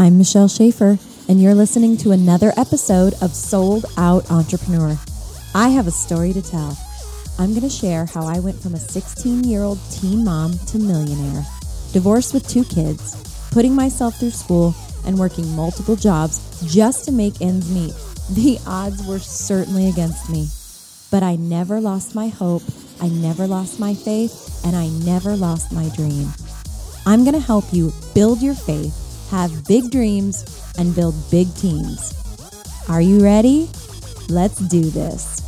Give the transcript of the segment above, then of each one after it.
I'm Michelle Schaefer, and you're listening to another episode of Sold Out Entrepreneur. I have a story to tell. I'm going to share how I went from a 16 year old teen mom to millionaire, divorced with two kids, putting myself through school, and working multiple jobs just to make ends meet. The odds were certainly against me, but I never lost my hope, I never lost my faith, and I never lost my dream. I'm going to help you build your faith, have big dreams, and build big teams. Are you ready? Let's do this.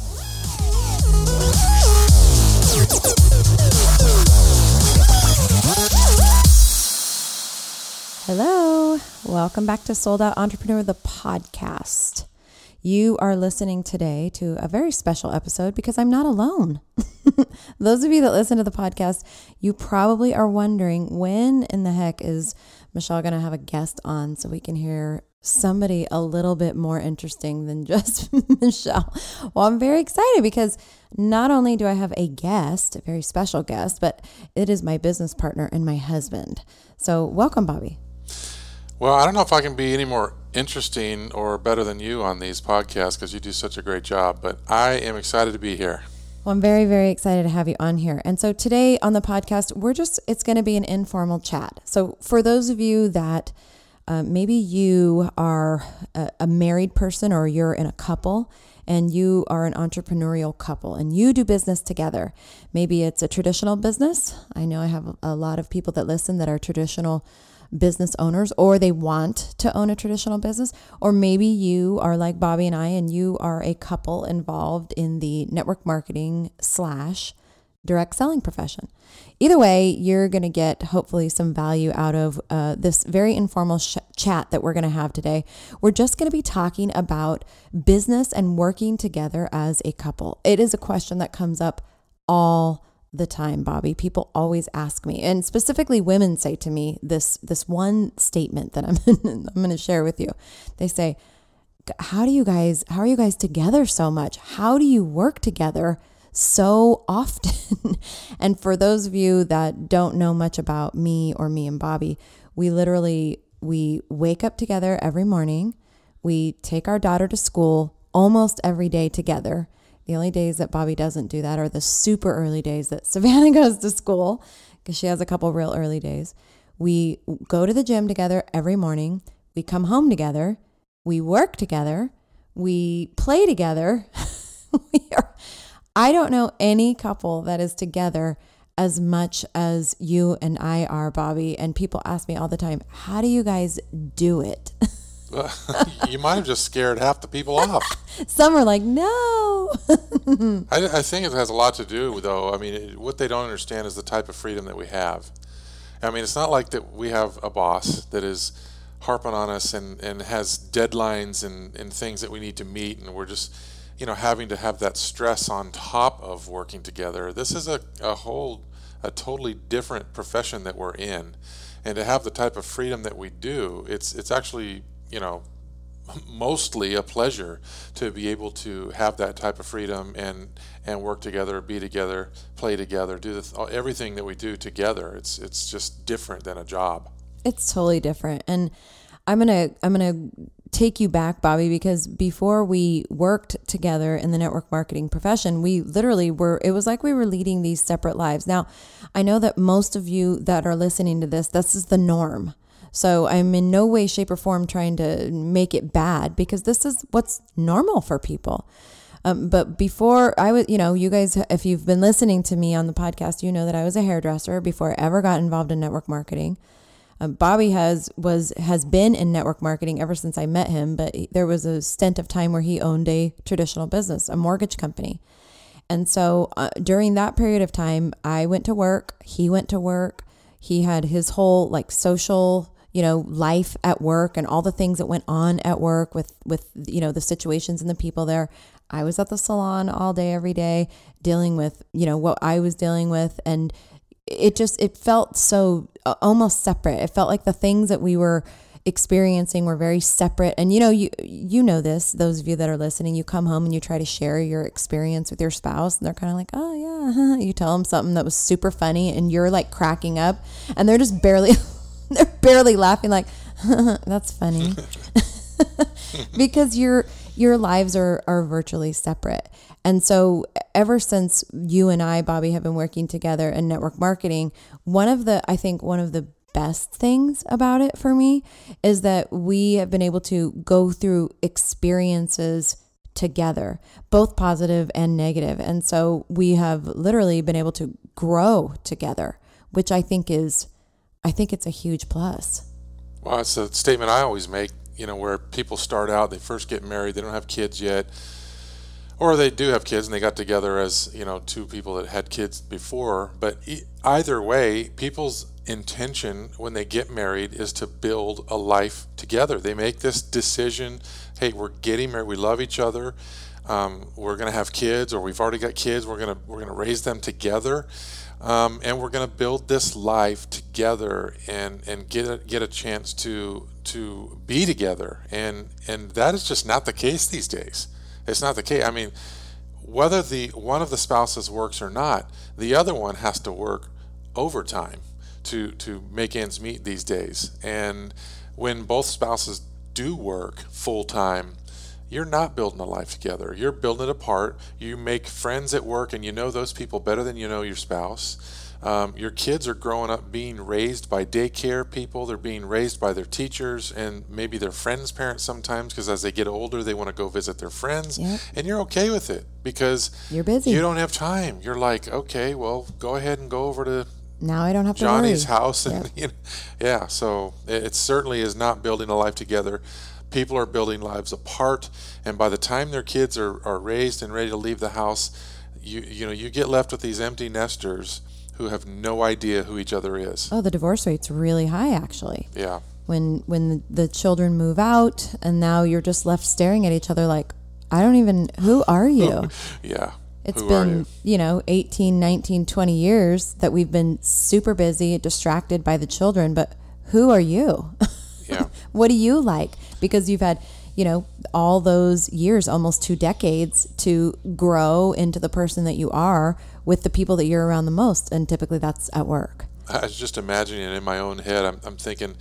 Hello, welcome back to Sold Out Entrepreneur, the podcast. You are listening today to a very special episode because I'm not alone. Those of you that listen to the podcast, you probably are wondering when in the heck is Michelle going to have a guest on so we can hear somebody a little bit more interesting than just Michelle. Well, I'm very excited because not only do I have a guest, a very special guest, but it is my business partner and my husband. So, welcome, Bobby. Well, I don't know if I can be any more interesting or better than you on these podcasts because you do such a great job, but I am excited to be here. Well, I'm very, very excited to have you on here. And so today on the podcast, we're just, it's going to be an informal chat. So for those of you that uh, maybe you are a, a married person or you're in a couple and you are an entrepreneurial couple and you do business together. Maybe it's a traditional business. I know I have a lot of people that listen that are traditional business owners or they want to own a traditional business. Or maybe you are like Bobby and I and you are a couple involved in the network marketing slash direct selling profession. Either way, you're going to get hopefully some value out of uh, this very informal sh- chat that we're going to have today. We're just going to be talking about business and working together as a couple. It is a question that comes up all the time, Bobby. People always ask me, and specifically women say to me this this one statement that I'm I'm going to share with you. They say, "How do you guys how are you guys together so much? How do you work together so often?" and for those of you that don't know much about me or me and Bobby, we literally we wake up together every morning. We take our daughter to school almost every day together the only days that Bobby doesn't do that are the super early days that Savannah goes to school because she has a couple real early days. We go to the gym together every morning. We come home together. We work together. We play together. we are, I don't know any couple that is together as much as you and I are, Bobby. And people ask me all the time, how do you guys do it? you might have just scared half the people off. Some are like, no. I, I, think it has a lot to do, though. I mean, it, what they don't understand is the type of freedom that we have. I mean, it's not like that we have a boss that is harping on us and, and has deadlines and, and things that we need to meet, and we're just, you know, having to have that stress on top of working together. This is a, a whole, a totally different profession that we're in. And to have the type of freedom that we do, it's it's actually you know, mostly a pleasure to be able to have that type of freedom and and work together, be together, play together, do the, everything that we do together. It's it's just different than a job. It's totally different, and I'm gonna I'm gonna take you back, Bobby, because before we worked together in the network marketing profession, we literally were, it was like we were leading these separate lives. Now, I know that most of you that are listening to this, this is the norm. So I'm in no way, shape, or form trying to make it bad because this is what's normal for people. Um, but before I was, you know, you guys, if you've been listening to me on the podcast, you know that I was a hairdresser before I ever got involved in network marketing. Um, Bobby has was has been in network marketing ever since I met him, but there was a stint of time where he owned a traditional business, a mortgage company. And so uh, during that period of time, I went to work, he went to work. He had his whole like social you know, life at work and all the things that went on at work with with you know the situations and the people there. I was at the salon all day every day dealing with, you know, what I was dealing with and it just it felt so uh, almost separate. It felt like the things that we were experiencing were very separate and you know you you know this those of you that are listening you come home and you try to share your experience with your spouse and they're kind of like oh yeah you tell them something that was super funny and you're like cracking up and they're just barely they're barely laughing like That's funny. because your your lives are are virtually separate. And so ever since you and I Bobby have been working together in network marketing, one of the I think one of the best things about it for me is that we have been able to go through experiences together, both positive and negative. And so we have literally been able to grow together, which I think is I think it's a huge plus. Well, it's a statement I always make, you know, where people start out, they first get married, they don't have kids yet, or they do have kids and they got together as, you know, two people that had kids before. But either way, people's intention when they get married is to build a life together. They make this decision hey, we're getting married, we love each other. Um, we're going to have kids, or we've already got kids. We're going to we're going to raise them together, um, and we're going to build this life together and and get a, get a chance to to be together. And and that is just not the case these days. It's not the case i mean whether the one of the spouses works or not the other one has to work overtime to to make ends meet these days. And when both spouses do work full time you're not building a life together. You're building it apart. You make friends at work and you know those people better than you know your spouse. Um, your kids are growing up being raised by daycare people. They're being raised by their teachers and maybe their friends' parents sometimes because as they get older, they want to go visit their friends. Yep. And you're okay with it because You're busy. you don't have time. You're like, okay, well, go ahead and go over to now I don't have to Johnny's house. And, you know, yeah, so it, it certainly is not building a life together. People are building lives apart, and by the time their kids are, are raised and ready to leave the house, you you know you get left with these empty nesters who have no idea who each other is. Oh, the divorce rate's really high actually. Yeah, When when the children move out and now you're just left staring at each other like I don't even who are you? yeah. It's who been, you? you? know, 18, 19, 20 years that we've been super busy, distracted by the children, but who are you? Yeah. what do you like? Because you've had, you know, all those years, almost two decades to grow into the person that you are with the people that you're around the most. And typically that's at work. I was just imagining it in my own head. I'm, I'm thinking,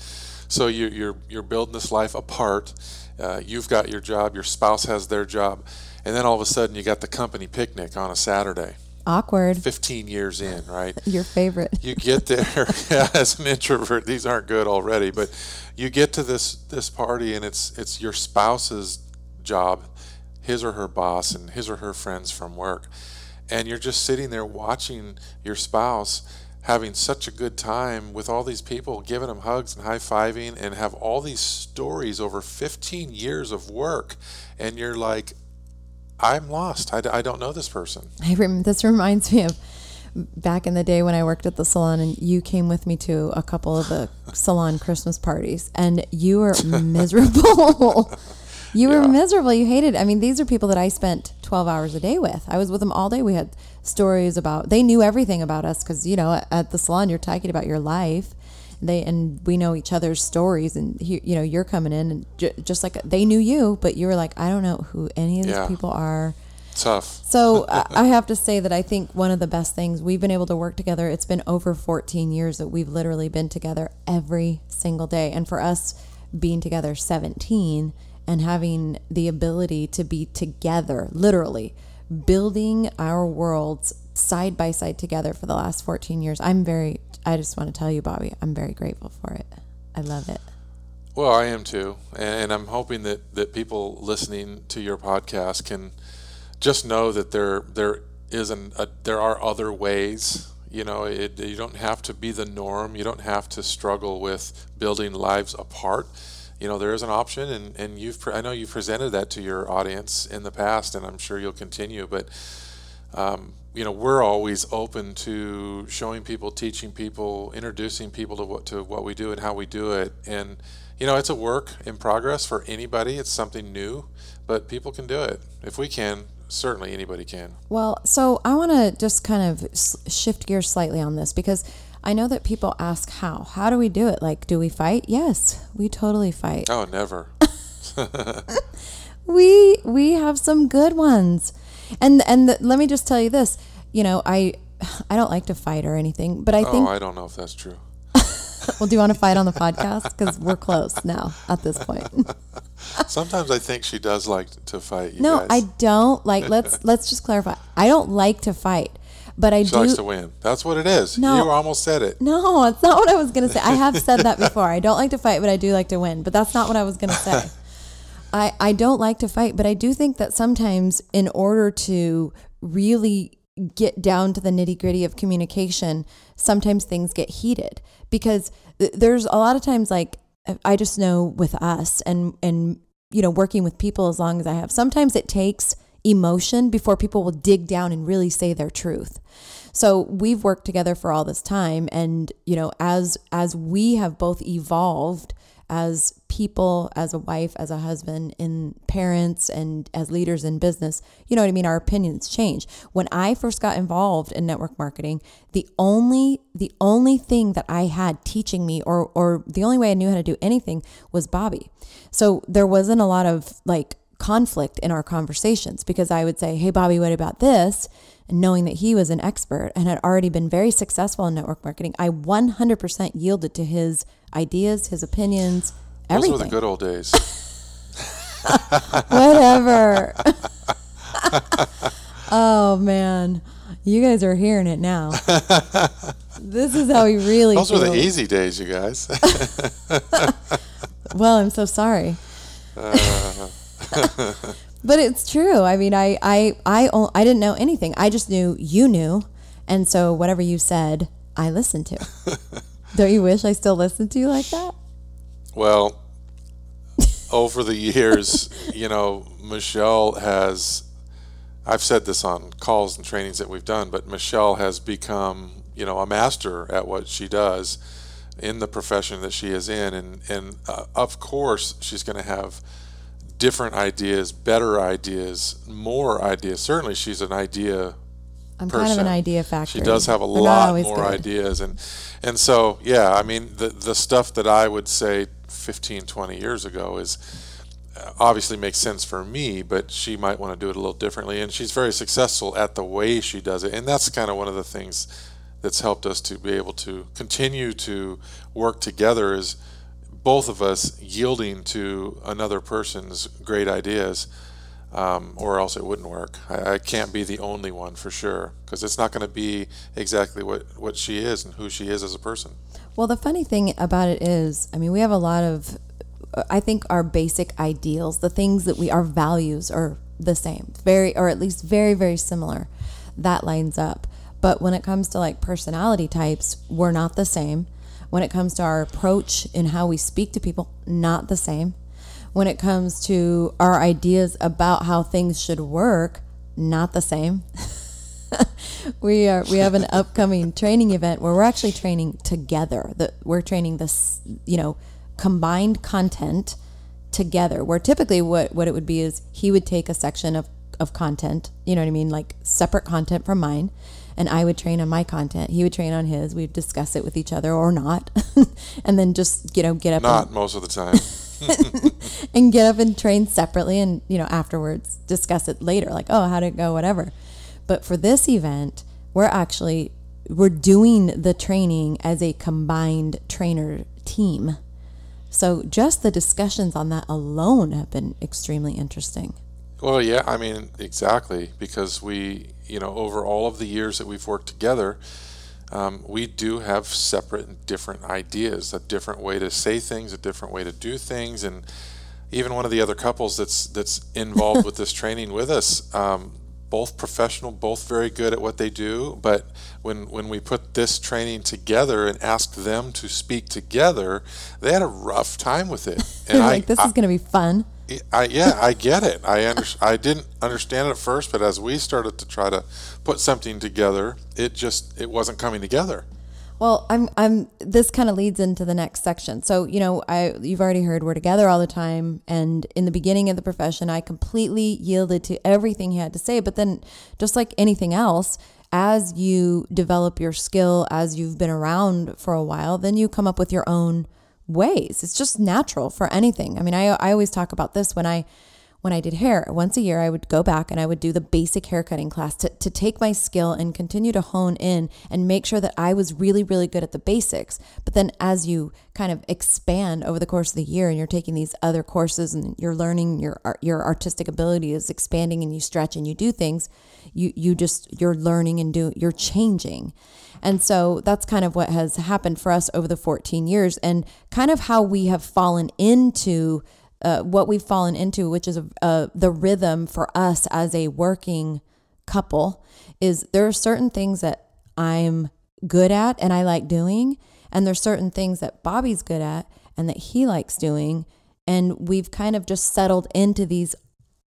so you, are you're you're building this life apart. Uh, you've got your job, your spouse has their job, and then all of a sudden you got the company picnic on a Saturday. Awkward. 15 years in, right? Your favorite. You get there yeah, as an introvert. These aren't good already, but you get to this this party and it's it's your spouse's job, his or her boss, and his or her friends from work, and you're just sitting there watching your spouse having such a good time with all these people, giving them hugs and high fiving, and have all these stories over 15 years of work, and you're like, I'm lost. I, I don't know this person. I rem- this reminds me of back in the day when I worked at the salon and you came with me to a couple of the salon Christmas parties and you were miserable. you were Yeah. miserable. You hated. I mean, these are people that I spent 12 hours a day with. I was with them all day. We had stories about they knew everything about us cuz you know, at the salon you're talking about your life. They and we know each other's stories and he, you know, you're coming in and j- just like they knew you, but you were like, I don't know who any of these Yeah. people are. Tough. So I I have to say that I think one of the best things we've been able to work together. It's been over 14 years that we've literally been together every single day, and for us being together 17 and having the ability to be together, literally building our worlds side by side together for the last 14 years. I'm very. I just want to tell you, Bobby, I'm very grateful for it. I love it. Well, I am too, and I'm hoping that, that people listening to your podcast can just know that there there is an a, there are other ways. You know, it, you don't have to be the norm. You don't have to struggle with building lives apart. You know, there is an option, and and you've I know you've presented that to your audience in the past, and I'm sure you'll continue. But um, you know, we're always open to showing people, teaching people, introducing people to what to what we do and how we do it. And you know, it's a work in progress for anybody. It's something new, but people can do it. If we can, certainly anybody can. Well, so I want to just kind of shift gears slightly on this because I know that people ask how. How do we do it? Like, do we fight? Yes, we totally fight. Oh, never. We we have some good ones, and and the, let me just tell you this. You know, I I don't like to fight or anything, but I Oh, think I don't know if that's true. well, do you want to fight on the podcast? Because we're close now at this point. Sometimes I think she does like to fight. You no, guys. I don't like. Let's let's just clarify. I don't like to fight, but I She do. likes to win. That's what it is. No. You almost said it. No, it's not what I was going to say. I have said that before. I don't like to fight, but I do like to win. But that's not what I was going to say. I, I don't like to fight, but I do think that sometimes, in order to really get down to the nitty gritty of communication, sometimes things get heated because th- there's a lot of times, like, I just know with us and, and, you know, working with people as long as I have, sometimes it takes emotion before people will dig down and really say their truth. So we've worked together for all this time and you know as as we have both evolved as people, as a wife, as a husband, in parents and as leaders in business, you know what I mean, our opinions change. When I first got involved in network marketing, the only the only thing that I had teaching me or or the only way I knew how to do anything was Bobby. So there wasn't a lot of like conflict in our conversations because I would say, Hey, Bobby, what about this? And knowing that he was an expert and had already been very successful in network marketing, I 100% yielded to his ideas, his opinions, everything. Those were the good old days. Whatever. oh, man. You guys are hearing it now. this is how he really Those were the easy days, you guys. Well, I'm so sorry. Uh. but it's true. I mean, I, I, I, I didn't know anything. I just knew you knew. And so whatever you said, I listened to. Don't you wish I still listened to you like that? well, over the years, you know, Michelle has. I've said this on calls and trainings that we've done, but Michelle has become, you know, a master at what she does in the profession that she is in, and and uh, of course she's going to have different ideas, better ideas, more ideas. Certainly, she's an idea I'm kind of an idea factory. She does have a They're lot more good. ideas and and so yeah, I mean the the stuff that I would say 15 20 years ago is uh, obviously makes sense for me, but she might want to do it a little differently and she's very successful at the way she does it. And that's kind of one of the things that's helped us to be able to continue to work together is both of us yielding to another person's great ideas um, or else it wouldn't work. I, I can't be the only one for sure because it's not going to be exactly what, what she is and who she is as a person. Well, the funny thing about it is, I mean, we have a lot of, I think our basic ideals, the things that we, our values are the same, very, or at least very, very similar. That lines up. But when it comes to like personality types, we're not the same. When it comes to our approach in how we speak to people, not the same. When it comes to our ideas about how things should work, not the same. we are we have an upcoming training event where we're actually training together. That we're training this you know combined content together where typically what what it would be is he would take a section of of content you know what i mean? Like separate content from mine and i would train on my content. He would train on his. We'd discuss it with each other or not. And then just you know get up and, Not most of the time. and get up and train separately and you know afterwards discuss it later like oh how did it go whatever. But for this event we're actually we're doing the training as a combined trainer team. So just the discussions on that alone have been extremely interesting. Well, yeah, I mean, exactly, because we, you know, over all of the years that we've worked together, um, we do have separate and different ideas, a different way to say things, a different way to do things, and even one of the other couples that's that's involved with this training with us, um, both professional, both very good at what they do, but when when we put this training together and asked them to speak together, they had a rough time with it, and They're I, like this I- is going to be fun I, yeah, I get it. I under, I didn't understand it at first, but as we started to try to put something together, it just it wasn't coming together. Well, I'm I'm this kind of leads into the next section. So, you know, I you've already heard we're together all the time and in the beginning of the profession, I completely yielded to everything he had to say, but then just like anything else, as you develop your skill, as you've been around for a while, then you come up with your own ways. It's just natural for anything. I mean, I I always talk about this when I when I did hair. Once a year, I would go back and I would do the basic haircutting class to, to take my skill and continue to hone in and make sure that I was really, really good at the basics. But then as you kind of expand over the course of the year and you're taking these other courses and you're learning your your artistic ability is expanding and you stretch and you do things, you you just you're learning and do you're changing. And so that's kind of what has happened for us over the 14 years and kind of how we have fallen into uh, what we've fallen into, which is uh, the rhythm for us as a working couple, is there are certain things that I'm good at and I like doing, and there's certain things that Bobby's good at and that he likes doing, and we've kind of just settled into these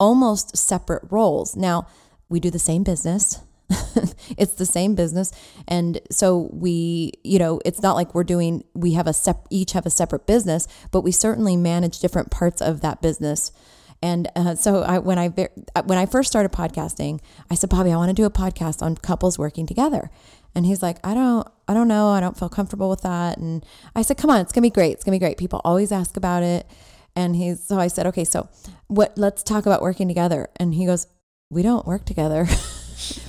almost separate roles. Now we do the same business. it's the same business and so we you know it's not like we're doing we have a sep- each have a separate business but we certainly manage different parts of that business and uh, so I, when I when I first started podcasting, I said, Bobby, I want to do a podcast on couples working together. And he's like, I don't, I don't know, I don't feel comfortable with that. And I said, Come on, it's gonna be great. It's gonna be great. People always ask about it. And he's so I said, Okay, so what? Let's talk about working together. And he goes, We don't work together.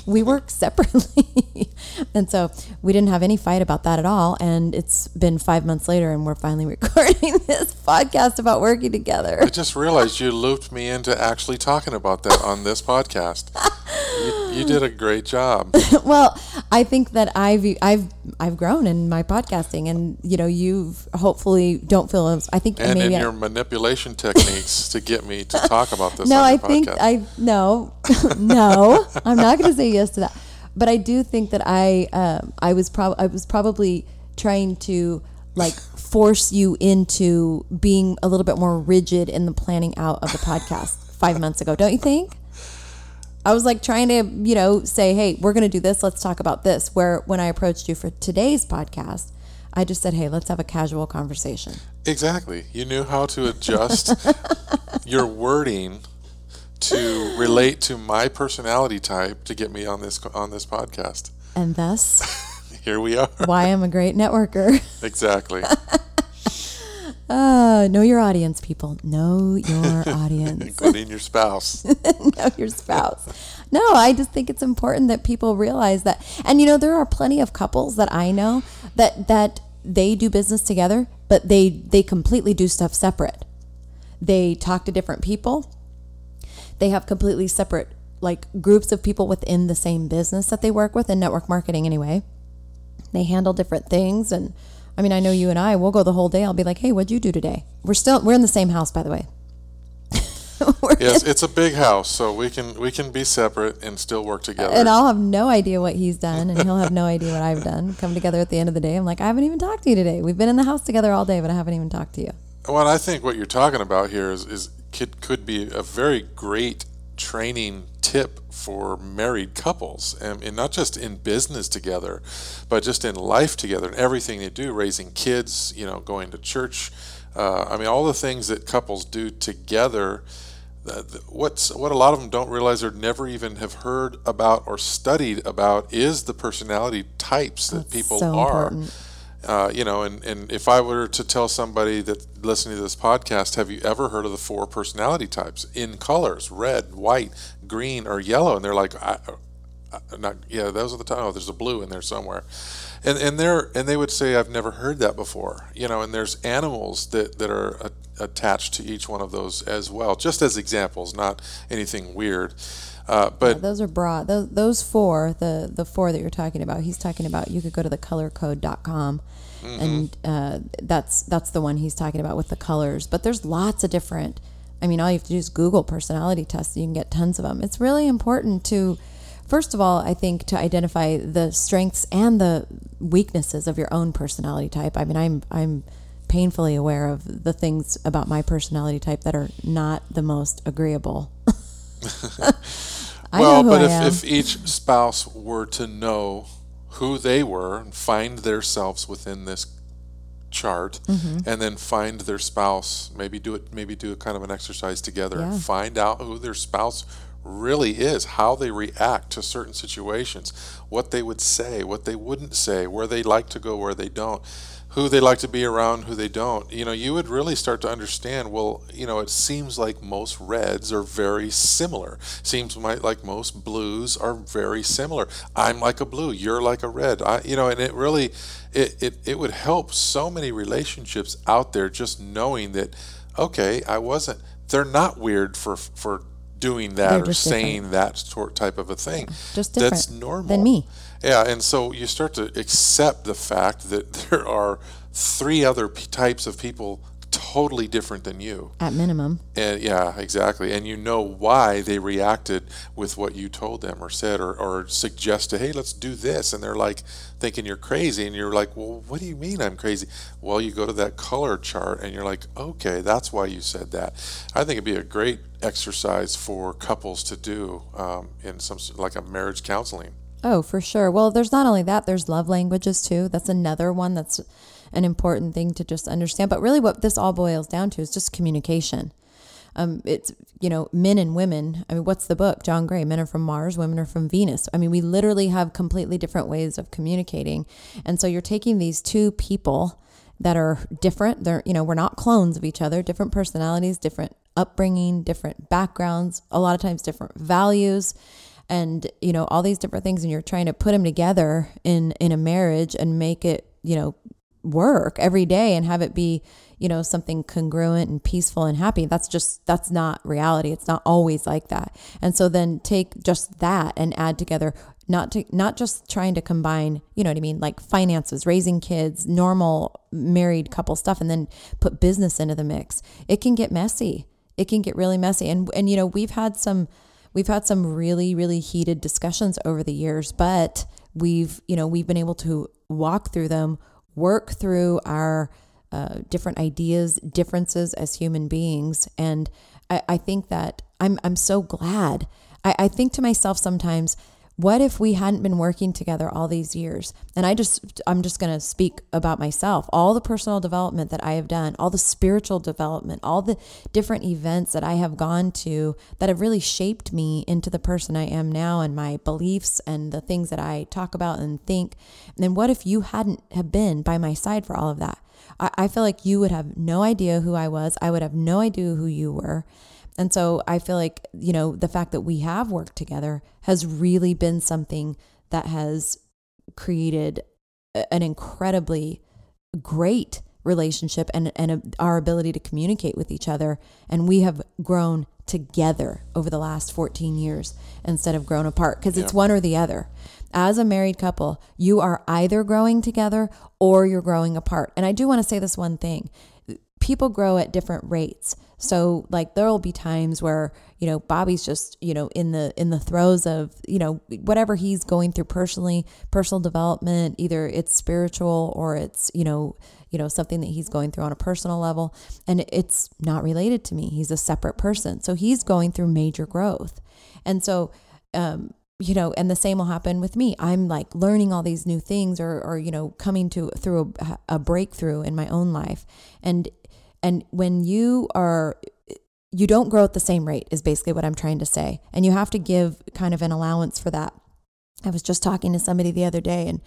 we work separately. and so we didn't have any fight about that at all. And it's been five months later, and we're finally recording this podcast about working together. I just realized you looped me into actually talking about that on this podcast. you, you, did a great job. well, I think that I've I've I've grown in my podcasting, and you know, you've hopefully don't feel. I think and maybe in your manipulation techniques to get me to talk about this. No, I think podcast. I no no. I'm not going to say yes to that. But I do think that I um, I was prob- I was probably trying to like force you into being a little bit more rigid in the planning out of the podcast five months ago. Don't you think? I was like trying to, you know, say, hey, we're going to do this. Let's talk about this. Where when I approached you for today's podcast, I just said, hey, let's have a casual conversation. Exactly. You knew how to adjust your wording to relate to my personality type to get me on this on this podcast. And thus, here we are. Why I'm a great networker. Exactly. Uh, know your audience, people. Know your audience, including your spouse. know your spouse. No, I just think it's important that people realize that. And you know, there are plenty of couples that I know that that they do business together, but they they completely do stuff separate. They talk to different people. They have completely separate like groups of people within the same business that they work with in network marketing anyway. They handle different things and I mean, I know you and I, we'll go the whole day. I'll be like, "Hey, what'd you do today?" We're still we're in the same house by the way. yes, it's a big house, so we can we can be separate and still work together. And I'll have no idea what he's done, and he'll have no idea what I've done. Come together at the end of the day. I'm like, I haven't even talked to you today. We've been in the house together all day, but I haven't even talked to you. Well, I think what you're talking about here is, is could could be a very great training tip for married couples, and, and, not just in business together, but just in life together and everything they do, raising kids, you know, going to church. Uh, I mean, all the things that couples do together. Uh, what's what a lot of them don't realize or never even have heard about or studied about is the personality types that That's people so are. important. Uh, you know, and, and if I were to tell somebody that listening to this podcast, have you ever heard of the four personality types in colors, red, white, green, or yellow? And they're like, I, I, not yeah, those are the time. Oh, there's a blue in there somewhere, and and they're and they would say, I've never heard that before. You know, and there's animals that that are a, attached to each one of those as well, just as examples, not anything weird. Uh, but Yeah, those are broad. Those, those four, the the four that you're talking about, he's talking about. You could go to thecolorcode.com, and uh, that's that's the one he's talking about with the colors. But there's lots of different. I mean, all you have to do is Google personality tests. You can get tons of them. It's really important to, first of all, I think to identify the strengths and the weaknesses of your own personality type. I mean, I'm I'm painfully aware of the things about my personality type that are not the most agreeable. Well, but if, if each spouse were to know who they were and find themselves within this chart Mm-hmm. and then find their spouse maybe do it maybe do a kind of an exercise together Yeah. and find out who their spouse really is how they react to certain situations what they would say what they wouldn't say where they like to go where they don't who they like to be around, who they don't, you know, you would really start to understand. Well, you know, it seems like most reds are very similar. Seems like most blues are very similar. I'm like a blue, you're like a red. I, you know, and it really, it, it, it would help so many relationships out there just knowing that, okay, I wasn't. They're not weird for for doing that or saying different. that sort type of a thing. Just different That's normal than me. Yeah, and so you start to accept the fact that there are three other p- types of people totally different than you. At minimum. And yeah exactly. And you know why they reacted with what you told them or said or, or suggested hey let's do this. And they're like thinking you're crazy and you're like well what do you mean i'm crazy? Well you go to that color chart and you're like okay that's why you said that. I think it'd be a great exercise for couples to do um, in some like a marriage counseling oh for sure well there's not only that there's love languages too that's another one that's an important thing to just understand. But really, what this all boils down to is just communication. Um, it's you know men and women. I mean, what's the book? John Gray. Men are from Mars, women are from Venus. I mean, we literally have completely different ways of communicating, and so you're taking these two people that are different. They're you know we're not clones of each other. Different personalities, different upbringing, different backgrounds. A lot of times, different values and you know all these different things and you're trying to put them together in in a marriage and make it you know work every day and have it be you know something congruent and peaceful and happy. That's just that's not reality. It's not always like that. And so then take just that and add together not to not just trying to combine you know what i mean like finances raising kids normal married couple stuff and then put business into the mix. It can get messy. It can get really messy. And and you know we've had some we've had some really really heated discussions over the years but we've you know we've been able to walk through them work through our uh, different ideas, differences as human beings. And I, I think that I'm, I'm so glad. I, I think to myself sometimes, what if we hadn't been working together all these years? And i just i'm just going to speak about myself. All the personal development that i have done all the spiritual development all the different events that i have gone to that have really shaped me into the person i am now and my beliefs and the things that i talk about and think. And then what if you hadn't have been by my side for all of that? I, I feel like you would have no idea who i was. I would have no idea who you were and so I feel like, you know, the fact that we have worked together has really been something that has created an incredibly great relationship and, and a, our ability to communicate with each other. And we have grown together over the last 14 years instead of grown apart because yeah. it's one or the other. As a married couple, you are either growing together or you're growing apart. And I do want to say this one thing people grow at different rates. So like there'll be times where, you know, Bobby's just, you know, in the in the throes of, you know, whatever he's going through personally, personal development, either it's spiritual or it's, you know, you know, something that he's going through on a personal level and it's not related to me. He's a separate person. So he's going through major growth. And so um you know, and the same will happen with me. I'm like learning all these new things or, or you know, coming to through a, a breakthrough in my own life. And and when you are, you don't grow at the same rate, is basically what I'm trying to say. And you have to give kind of an allowance for that. I was just talking to somebody the other day and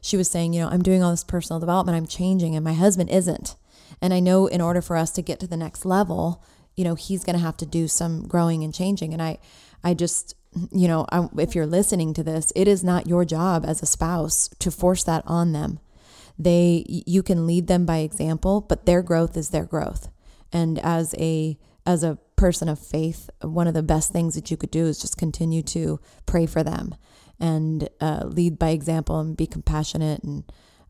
she was saying, you know, I'm doing all this personal development, I'm changing, and my husband isn't. And I know in order for us to get to the next level, you know, he's going to have to do some growing and changing. And I, I just, you know, I, if you're listening to this, it is not your job as a spouse to force that on them they you can lead them by example but their growth is their growth and as a as a person of faith one of the best things that you could do is just continue to pray for them and uh, lead by example and be compassionate and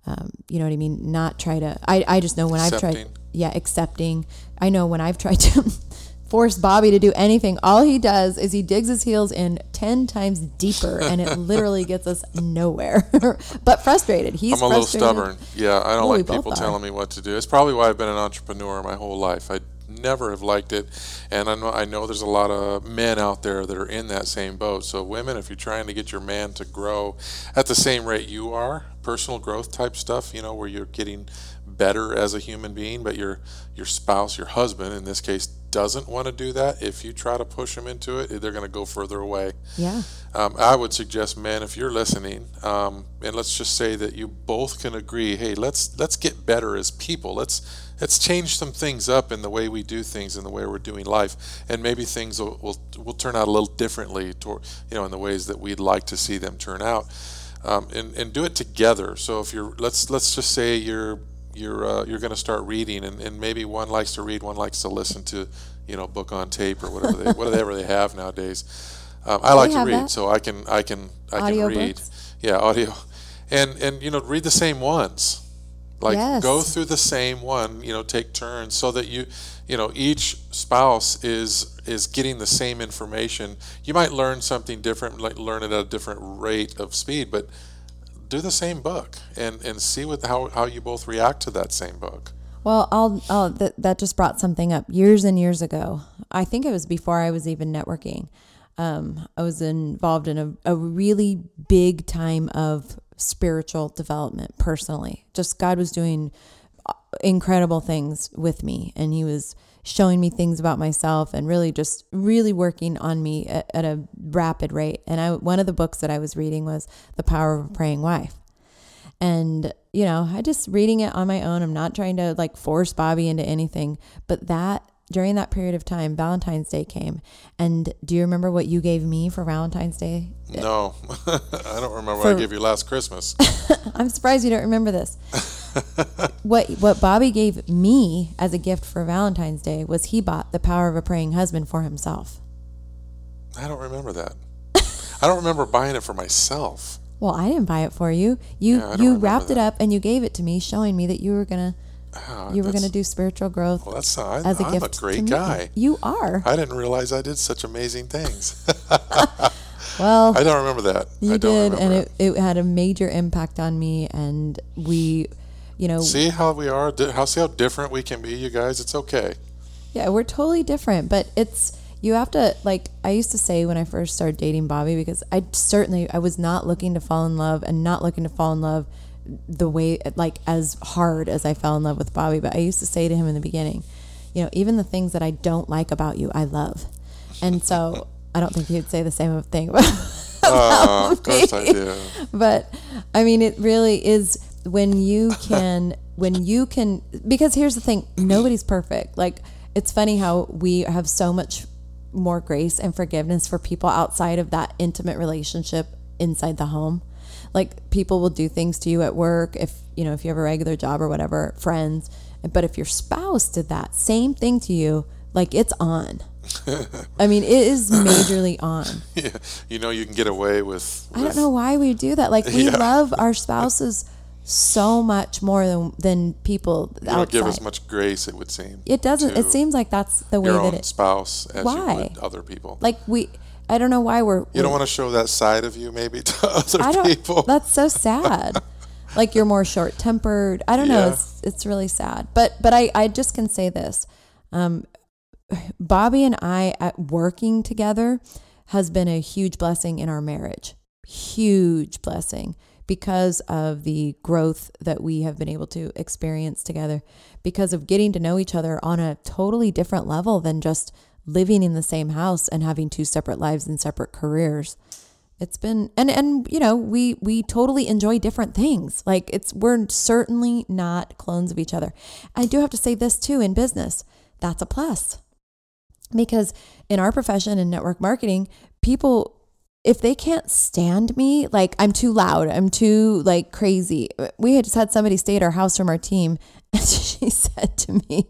um, you know what I mean? Not try to. I, I just know when accepting. I've tried. Yeah, accepting. I know when I've tried to force Bobby to do anything. All he does is he digs his heels in 10 times deeper and it literally gets us nowhere. but frustrated. He's I'm a little stubborn. Yeah, I don't well, like people telling me what to do. It's probably why I've been an entrepreneur my whole life. I never have liked it. And I know, I know there's a lot of men out there that are in that same boat. So, women, if you're trying to get your man to grow at the same rate you are, personal growth type stuff, you know, where you're getting better as a human being, but your your spouse, your husband in this case, doesn't want to do that, if you try to push them into it, they're going to go further away. Yeah. Um, I would suggest, man, if you're listening, um, and let's just say that you both can agree, hey, let's let's get better as people. Let's let's change some things up in the way we do things, in the way we're doing life, and maybe things will will, will turn out a little differently, toward, you know, in the ways that we'd like to see them turn out. Um, and, and do it together. So if you're let's let's just say you're you're uh, you're going to start reading, and, and maybe one likes to read, one likes to listen to, you know, book on tape or whatever they whatever they have nowadays. Um, I like to read, that. so I can I can I Audio can read. books? Yeah, audio, and and you know read the same ones. Like Yes. go through the same one. You know, take turns so that you you know each spouse is is getting the same information. You might learn something different, like learn it at a different rate of speed, but do the same book and and see what how how you both react to that same book. Well, I'll, I'll that, that just brought something up years and years ago. I think it was before I was even networking. Um, I was involved in a, a really big time of spiritual development personally. Just God was doing incredible things with me, and He was showing me things about myself and really just really working on me at, at a rapid rate. And I one of the books that I was reading was The Power of a Praying Wife. And, you know, I just reading it on my own. I'm not trying to like force Bobby into anything. But that during that period of time, Valentine's Day came. And do you remember what you gave me for Valentine's Day? No, I don't remember what I gave you last Christmas. I'm surprised you don't remember this. what what Bobby gave me as a gift for Valentine's Day was he bought the power of a praying husband for himself. I don't remember that. I don't remember buying it for myself. Well, I didn't buy it for you. You Yeah, you wrapped it up and you gave it to me, showing me that you were gonna Ah, you were gonna do spiritual growth Well, that's I, as a I'm gift. a to great me. guy. You are. I didn't realize I did such amazing things. Well, I don't remember that. You I don't did, and it, it had a major impact on me. And we, you know, See how we are? How see how different we can be, you guys? It's okay. yeah, we're totally different. But it's you have to like I used to say when I first started dating Bobby because I certainly I was not looking to fall in love and not looking to fall in love the way like as hard as I fell in love with Bobby. But I used to say to him in the beginning, you know, even the things that I don't like about you, I love. And so I don't think he'd say the same thing about Oh, of course I me. do. but I mean, it really is when you can, when you can, because here's the thing nobody's perfect. Like, it's funny how we have so much more grace and forgiveness for people outside of that intimate relationship inside the home. Like, people will do things to you at work if, you know, if you have a regular job or whatever, friends. But if your spouse did that same thing to you, like, it's on. I mean, it is majorly on. Yeah, you know you can get away with. I don't know why we do that. Like we Yeah. love our spouses so much more than than people You don't outside. give as much grace, it would seem. it doesn't. It seems like that's the way your that own it. spouse as Why? other people. Like we, I don't know why we're. you don't want to show that side of you, maybe to other I don't. people. That's so sad. like you're more short tempered. I don't know. It's it's really sad. But but I I just can say this. Um, Bobby and I at working together has been a huge blessing in our marriage. Huge blessing because of the growth that we have been able to experience together because of getting to know each other on a totally different level than just living in the same house and having two separate lives and separate careers. It's been and and you know we we totally enjoy different things. Like it's we're certainly not clones of each other. I do have to say this too in business that's a plus. Because in our profession in network marketing people if they can't stand me like i'm too loud i'm too like crazy. We had just had somebody stay at our house from our team and she said to me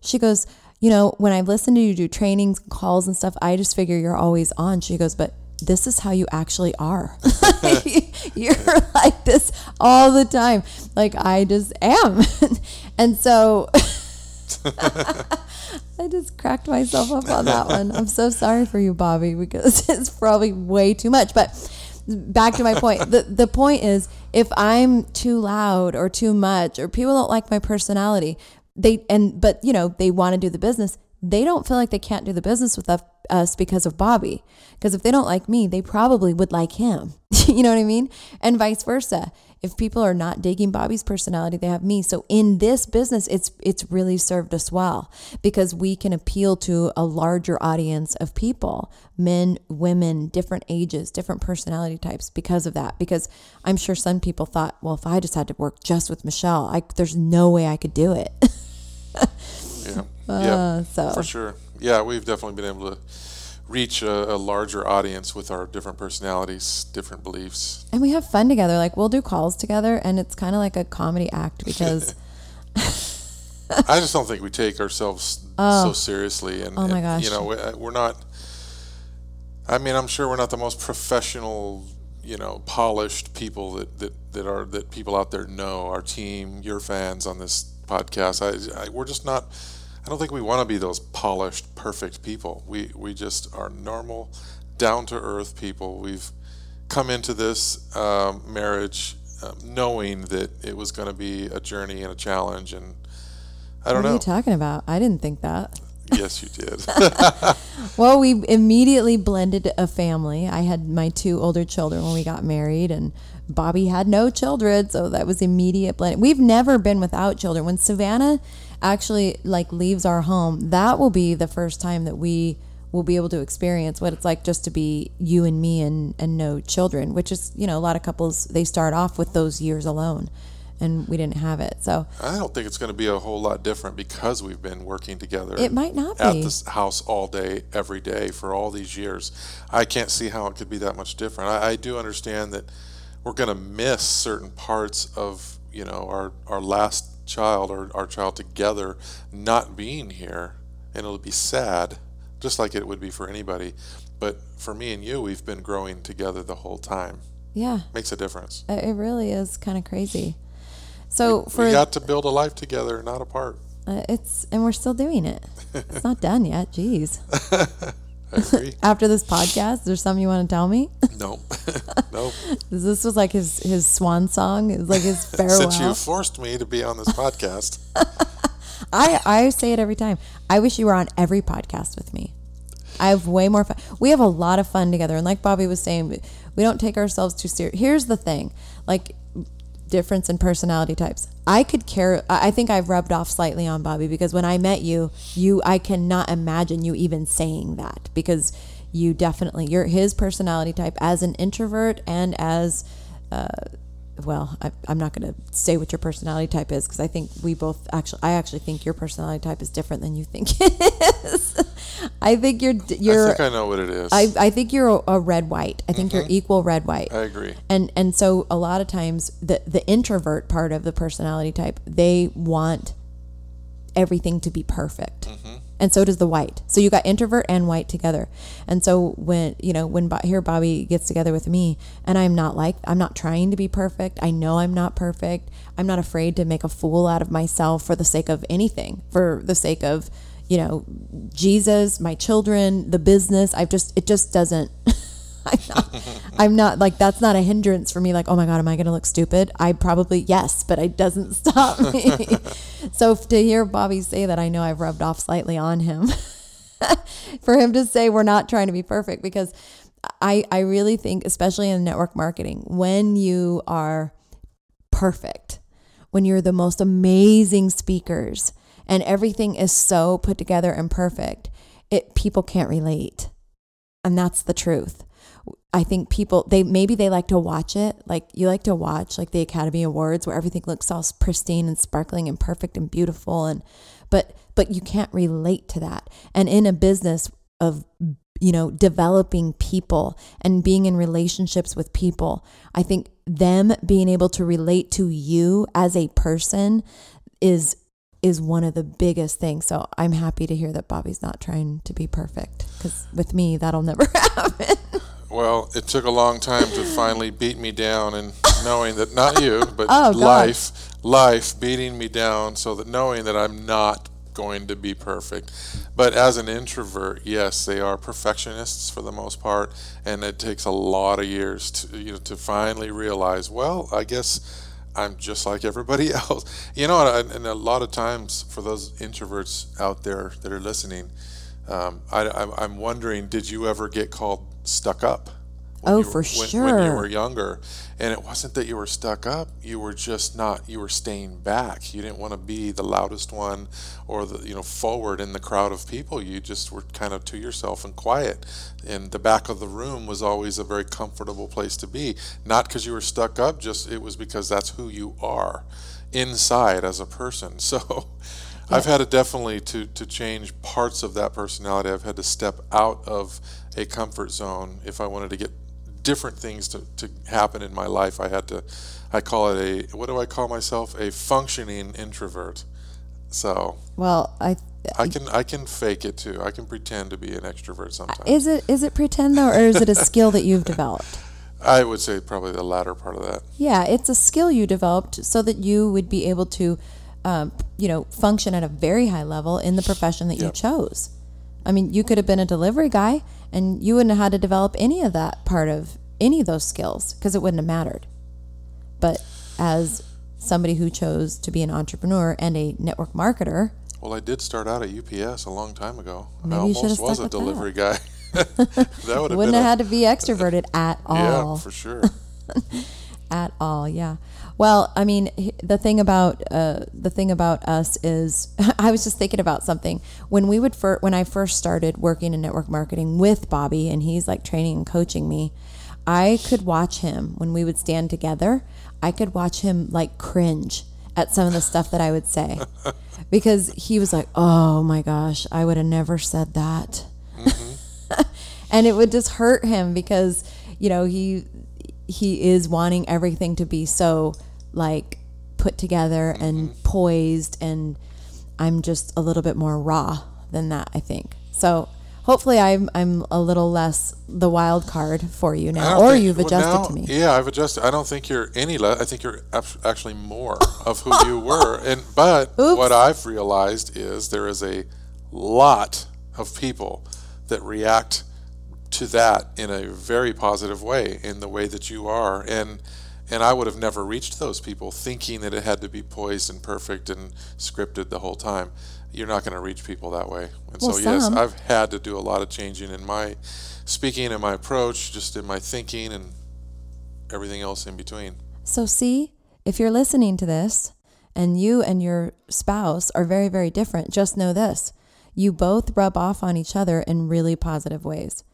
she goes you know when i listen to you do trainings and calls and stuff i just figure you're always on. She goes but this is how you actually are. You're like this all the time. Like i just am. And so I just cracked myself up on that one. I'm so sorry for you, Bobby, because it's probably way too much. But back to my point. The the point is if I'm too loud or too much or people don't like my personality, they and but you know, they want to do the business, they don't feel like they can't do the business with us us because of Bobby. Because if they don't like me, they probably would like him. you know what I mean? And vice versa. If people are not digging Bobby's personality, they have me. So in this business, it's it's really served us well because we can appeal to a larger audience of people, men, women, different ages, different personality types because of that. Because I'm sure some people thought, well, if I just had to work just with Michelle, I, there's no way I could do it. Yeah. Uh, yeah. so For sure. Yeah, we've definitely been able to reach a, a larger audience with our different personalities, different beliefs. and we have fun together. Like we'll do calls together, and it's kind of like a comedy act because I just don't think we take ourselves so oh. seriously, and, Oh my and, gosh. you know, we- uh, we're not. I mean, I'm sure we're not the most professional, you know, polished people that that, that are that people out there know. Our team, your fans on this podcast, I, I we're just not. I don't think we want to be those polished, perfect people. We we just are normal, down to earth people. We've come into this um, marriage um, knowing that it was going to be a journey and a challenge, and I don't know. what are you talking about? I didn't think that. yes, you did. Well, we immediately blended a family. I had my two older children when we got married, and Bobby had no children, so that was immediate blending. We've never been without children. When Savannah actually like leaves our home, that will be the first time that we will be able to experience what it's like just to be you and me and and no children, which is you know a lot of couples they start off with those years alone, and we didn't have it. So I don't think it's going to be a whole lot different because we've been working together. It might not at be. this house all day, every day for all these years. I can't see how it could be that much different. I, I do understand that we're going to miss certain parts of you know our our last child or our child together not being here, and it'll be sad, just like it would be for anybody. But for me and you, we've been growing together the whole time. yeah, Makes a difference. it really is kind of crazy. So for we got to build a life together, not apart. Uh, it's and we're still doing it. It's not done yet. Jeez. I agree. After this podcast, there's something you want to tell me? No, no. This was like his his swan song. It's like his farewell. Since you forced me to be on this podcast, I I say it every time. I wish you were on every podcast with me. I have way more fun. We have a lot of fun together, and like Bobby was saying, we- we don't take ourselves too serious. Here's the thing, like difference in personality types. I could care. I think I've rubbed off slightly on Bobby because when I met you, you I cannot imagine you even saying that because you definitely you're his personality type as an introvert and as uh, well, I, I'm not going to say what your personality type is because I think we both actually, I actually think your personality type is different than you think it is. I think you're, I you're, think I know what it is. I, I think you're a, red white. I think Mm-hmm. you're equal red white. I agree. And and so a lot of times the the introvert part of the personality type, they want everything to be perfect. And so does the white. So you got introvert and white together. And so when, you know, when Bo- here Bobby gets together with me and I'm not like I'm not trying to be perfect. I know I'm not perfect. I'm not afraid to make a fool out of myself for the sake of anything. For the sake of, you know, Jesus, my children, the business. I've just it just doesn't I'm not, I'm not like that's not a hindrance for me. Like, oh my god, am I going to look stupid? I probably yes, but it doesn't stop me. so to hear Bobby say that, I know I've rubbed off slightly on him. for him to say we're not trying to be perfect, because I I really think, especially in network marketing, when you are perfect, when you're the most amazing speakers, and everything is so put together and perfect, it people can't relate, and that's the truth. I think people they maybe they like to watch it like you like to watch like the Academy Awards where everything looks all pristine and sparkling and perfect and beautiful and but but you can't relate to that and in a business of you know developing people and being in relationships with people I think them being able to relate to you as a person is is one of the biggest things so I'm happy to hear that Bobby's not trying to be perfect cuz with me that'll never happen Well, it took a long time to finally beat me down, and knowing that not you, but Oh, life, life beating me down, so that knowing that I'm not going to be perfect. But as an introvert, yes, they are perfectionists for the most part, and it takes a lot of years to you know to finally realize. Well, I guess I'm just like everybody else. You know, and a lot of times for those introverts out there that are listening, um, I, I'm wondering, did you ever get called stuck up? When Oh, you, for when, when you were younger. And it wasn't that you were stuck up; you were just not. You were staying back. You didn't want to be the loudest one or the you know forward in the crowd of people. You just were kind of to yourself and quiet. And the back of the room was always a very comfortable place to be. Not because you were stuck up, just it was because that's who you are inside as a person. So. I've had to definitely to, to change parts of that personality. I've had to step out of a comfort zone if I wanted to get different things to, to happen in my life. I had to, I call it a, what do I call myself? A functioning introvert. So Well, I I can I can fake it too. I can pretend to be an extrovert sometimes. is it is it pretend though, or is it a skill that you've developed? I would say probably the latter part of that. Yeah, it's a skill you developed so that you would be able to, um, you know, function at a very high level in the profession that you chose. I mean, you could have been a delivery guy, and you wouldn't have had to develop any of that part of any of those skills because it wouldn't have mattered. But as somebody who chose to be an entrepreneur and a network marketer, Well, I did start out at UPS a long time ago. Maybe I almost was a with that. delivery guy. that would have wouldn't have a, had to be extroverted at all. yeah, for sure. at all yeah well i mean the thing about uh, the thing about us is i was just thinking about something. When we would fir- when i first started working in network marketing with bobby and he's like training and coaching me i could watch him when we would stand together. I could watch him like cringe at some of the stuff that i would say. Because he was like oh my gosh i would have never said that. And it would just hurt him because you know he he is wanting everything to be so like put together and poised and I'm just a little bit more raw than that I think so hopefully I'm I'm a little less the wild card for you now or think- you've well, adjusted now- to me Yeah, I've adjusted. I don't think you're any less. I think you're actually more of who you were. And but Oops. what I've realized is there is a lot of people that react to that in a very positive way in the way that you are and and I would have never reached those people thinking that it had to be poised and perfect and scripted the whole time. You're not going to reach people that way. And Well, so yes. I've had to do a lot of changing in my speaking and my approach, just in my thinking and everything else in between. So, see, if you're listening to this and you and your spouse are very, very different, just know this you both rub off on each other in really positive ways.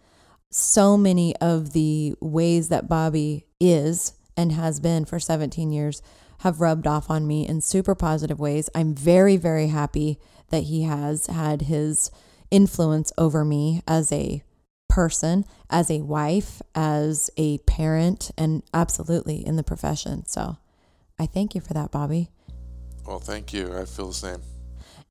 So many of the ways that Bobby is and has been for 17 years have rubbed off on me in super positive ways. I'm very, very happy that he has had his influence over me as a person, as a wife, as a parent, and absolutely in the profession. So I thank you for that, Bobby. Well, thank you. I feel the same.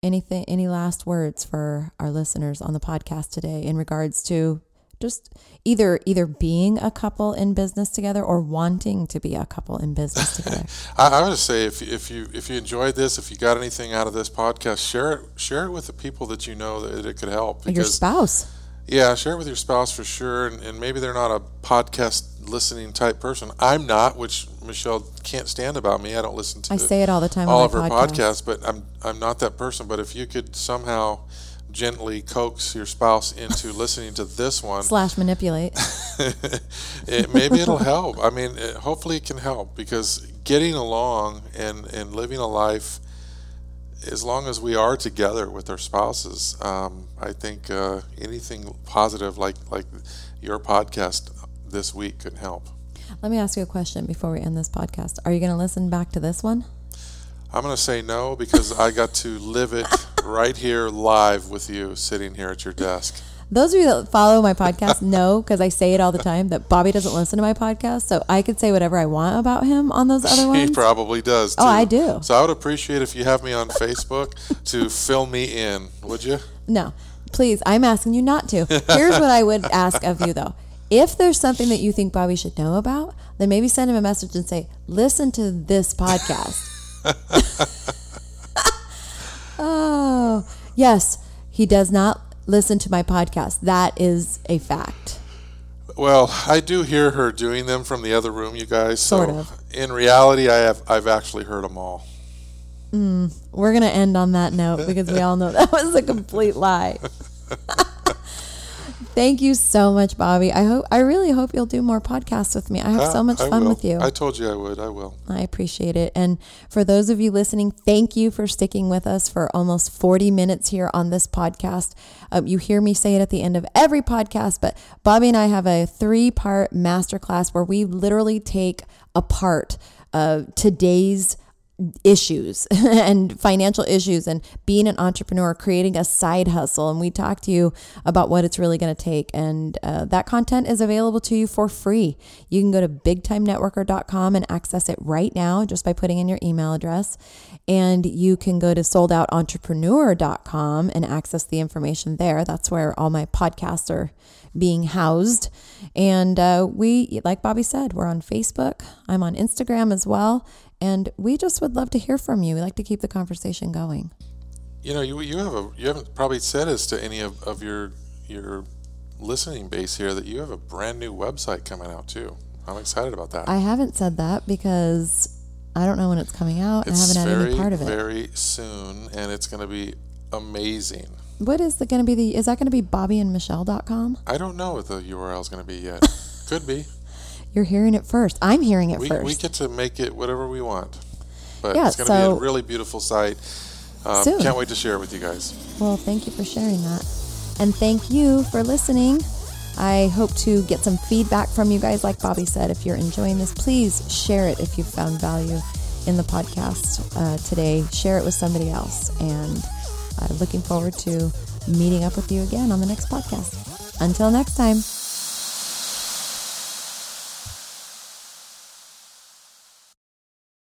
Anything, any last words for our listeners on the podcast today in regards to just either either being a couple in business together or wanting to be a couple in business together? I, I would say if if you if you enjoyed this, if you got anything out of this podcast, share it share it with the people that you know that it could help. Your spouse. Yeah, share it with your spouse for sure, and, and maybe they're not a podcast listening type person. I'm not, which Michelle can't stand about me. I don't listen to I say it all the time all on of her podcast. podcasts, but I'm I'm not that person. But if you could somehow gently coax your spouse into listening to this one, Slash manipulate. it, maybe it'll help. I mean, it, hopefully it can help because getting along and, and living a life, as long as we are together with our spouses, um, I think uh, anything positive like like your podcast this week could help. Let me ask you a question before we end this podcast. Are you going to listen back to this one? I'm going to say no because I got to live it right here live with you sitting here at your desk. Those of you that follow my podcast know because I say it all the time that Bobby doesn't listen to my podcast, so I could say whatever I want about him on those other ones. He probably does. Too. Oh, I do. So I would appreciate if you have me on Facebook to fill me in, would you? No, please, I'm asking you not to. Here's what I would ask of you though. If there's something that you think Bobby should know about, then maybe send him a message and say, listen to this podcast. oh, yes, he does not listen to my podcast. That is a fact. Well, I do hear her doing them from the other room, you guys. So Sort of. in reality, I have I've actually heard them all. Mm, we're going to end on that note because we all know that was a complete lie. Thank you so much, Bobby. I hope I really hope you'll do more podcasts with me. I have so much I fun will. with you. I told you I would. I will. I appreciate it. And for those of you listening, thank you for sticking with us for almost 40 minutes here on this podcast. Um, you hear me say it at the end of every podcast, but Bobby and I have a three part masterclass where we literally take apart uh, today's issues and financial issues and being an entrepreneur, creating a side hustle. And we talk to you about what it's really going to take. And uh, that content is available to you for free. You can go to bigtimenetworker.com and access it right now just by putting in your email address. And you can go to soldoutentrepreneur.com and access the information there. That's where all my podcasts are being housed. And uh, we, like Bobby said, we're on Facebook. I'm on Instagram as well. And we just would love to hear from you. We like to keep the conversation going. You know, you you have a you haven't probably said this to any of, of your your listening base here that you have a brand new website coming out too. I'm excited about that. I haven't said that because I don't know when it's coming out. it's I haven't had very any part of it. very soon, and it's going to be amazing. What is going to be the? Is that going to be Bobby BobbyandMichelle.com? I don't know what the URL is going to be yet. Could be. You're hearing it first. I'm hearing it We, first. we get to make it whatever we want. But Yeah, it's going to so- be a really beautiful site. Um, Soon. can't wait to share it with you guys. Well, thank you for sharing that. And thank you for listening. I hope to get some feedback from you guys. Like Bobby said, if you're enjoying this, please share it if you found value in the podcast uh, today. Share it with somebody else. And uh, looking forward to meeting up with you again on the next podcast. Until next time.